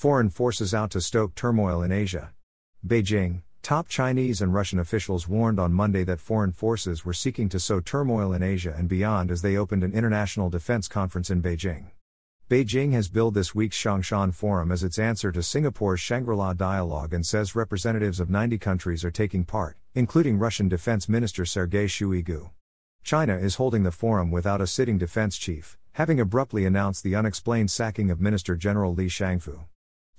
Foreign forces out to stoke turmoil in Asia. Beijing, top Chinese and Russian officials warned on Monday that foreign forces were seeking to sow turmoil in Asia and beyond as they opened an international defense conference in Beijing. Beijing has billed this week's Xiangshan Forum as its answer to Singapore's Shangri La Dialogue and says representatives of 90 countries are taking part, including Russian Defense Minister Sergei Shoigu. China is holding the forum without a sitting defense chief, having abruptly announced the unexplained sacking of Minister General Li Shangfu.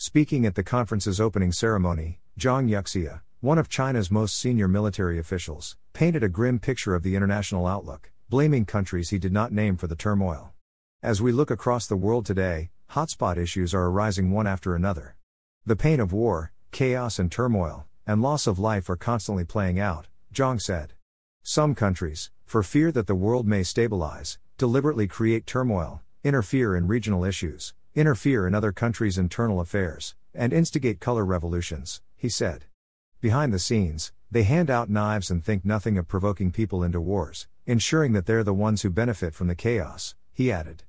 Speaking at the conference's opening ceremony, Zhang Youxia, one of China's most senior military officials, painted a grim picture of the international outlook, blaming countries he did not name for the turmoil. As we look across the world today, hotspot issues are arising one after another. The pain of war, chaos and turmoil, and loss of life are constantly playing out, Zhang said. Some countries, for fear that the world may stabilize, deliberately create turmoil, interfere in regional issues, interfere in other countries' internal affairs, and instigate color revolutions, he said. Behind the scenes, they hand out knives and think nothing of provoking people into wars, ensuring that they're the ones who benefit from the chaos, he added.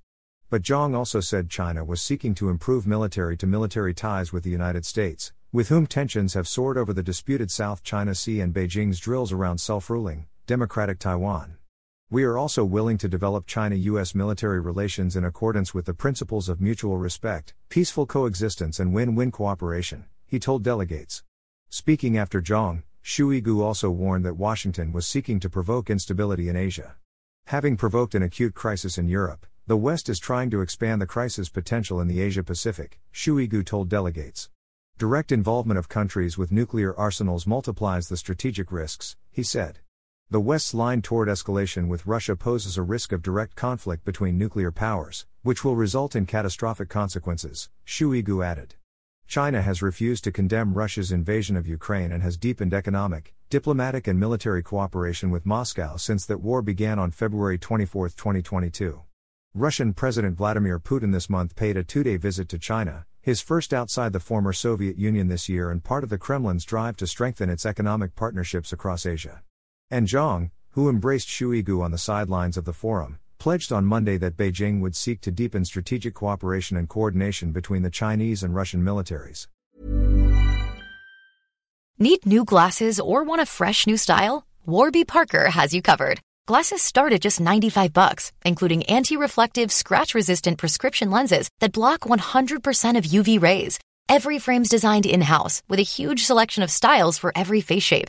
But Zhang also said China was seeking to improve military to military ties with the United States, with whom tensions have soared over the disputed South China Sea and Beijing's drills around self ruling, democratic Taiwan. We are also willing to develop China US military relations in accordance with the principles of mutual respect, peaceful coexistence, and win win cooperation, he told delegates. Speaking after Zhang, Shoigu also warned that Washington was seeking to provoke instability in Asia. Having provoked an acute crisis in Europe, the West is trying to expand the crisis potential in the Asia Pacific, Shoigu told delegates. Direct involvement of countries with nuclear arsenals multiplies the strategic risks, he said. The West's line toward escalation with Russia poses a risk of direct conflict between nuclear powers, which will result in catastrophic consequences, Shoigu added. China has refused to condemn Russia's invasion of Ukraine and has deepened economic, diplomatic, and military cooperation with Moscow since that war began on February 24, 2022. Russian President Vladimir Putin this month paid a two day visit to China, his first outside the former Soviet Union this year and part of the Kremlin's drive to strengthen its economic partnerships across Asia. And Zhang, who embraced Shoigu on the sidelines of the forum, pledged on Monday that Beijing would seek to deepen strategic cooperation and coordination between the Chinese and Russian militaries. Need new glasses or want a fresh new style? Warby Parker has you covered. Glasses start at just 95 bucks, including anti-reflective, scratch-resistant prescription lenses that block 100% of UV rays. Every frame's designed in-house with a huge selection of styles for every face shape.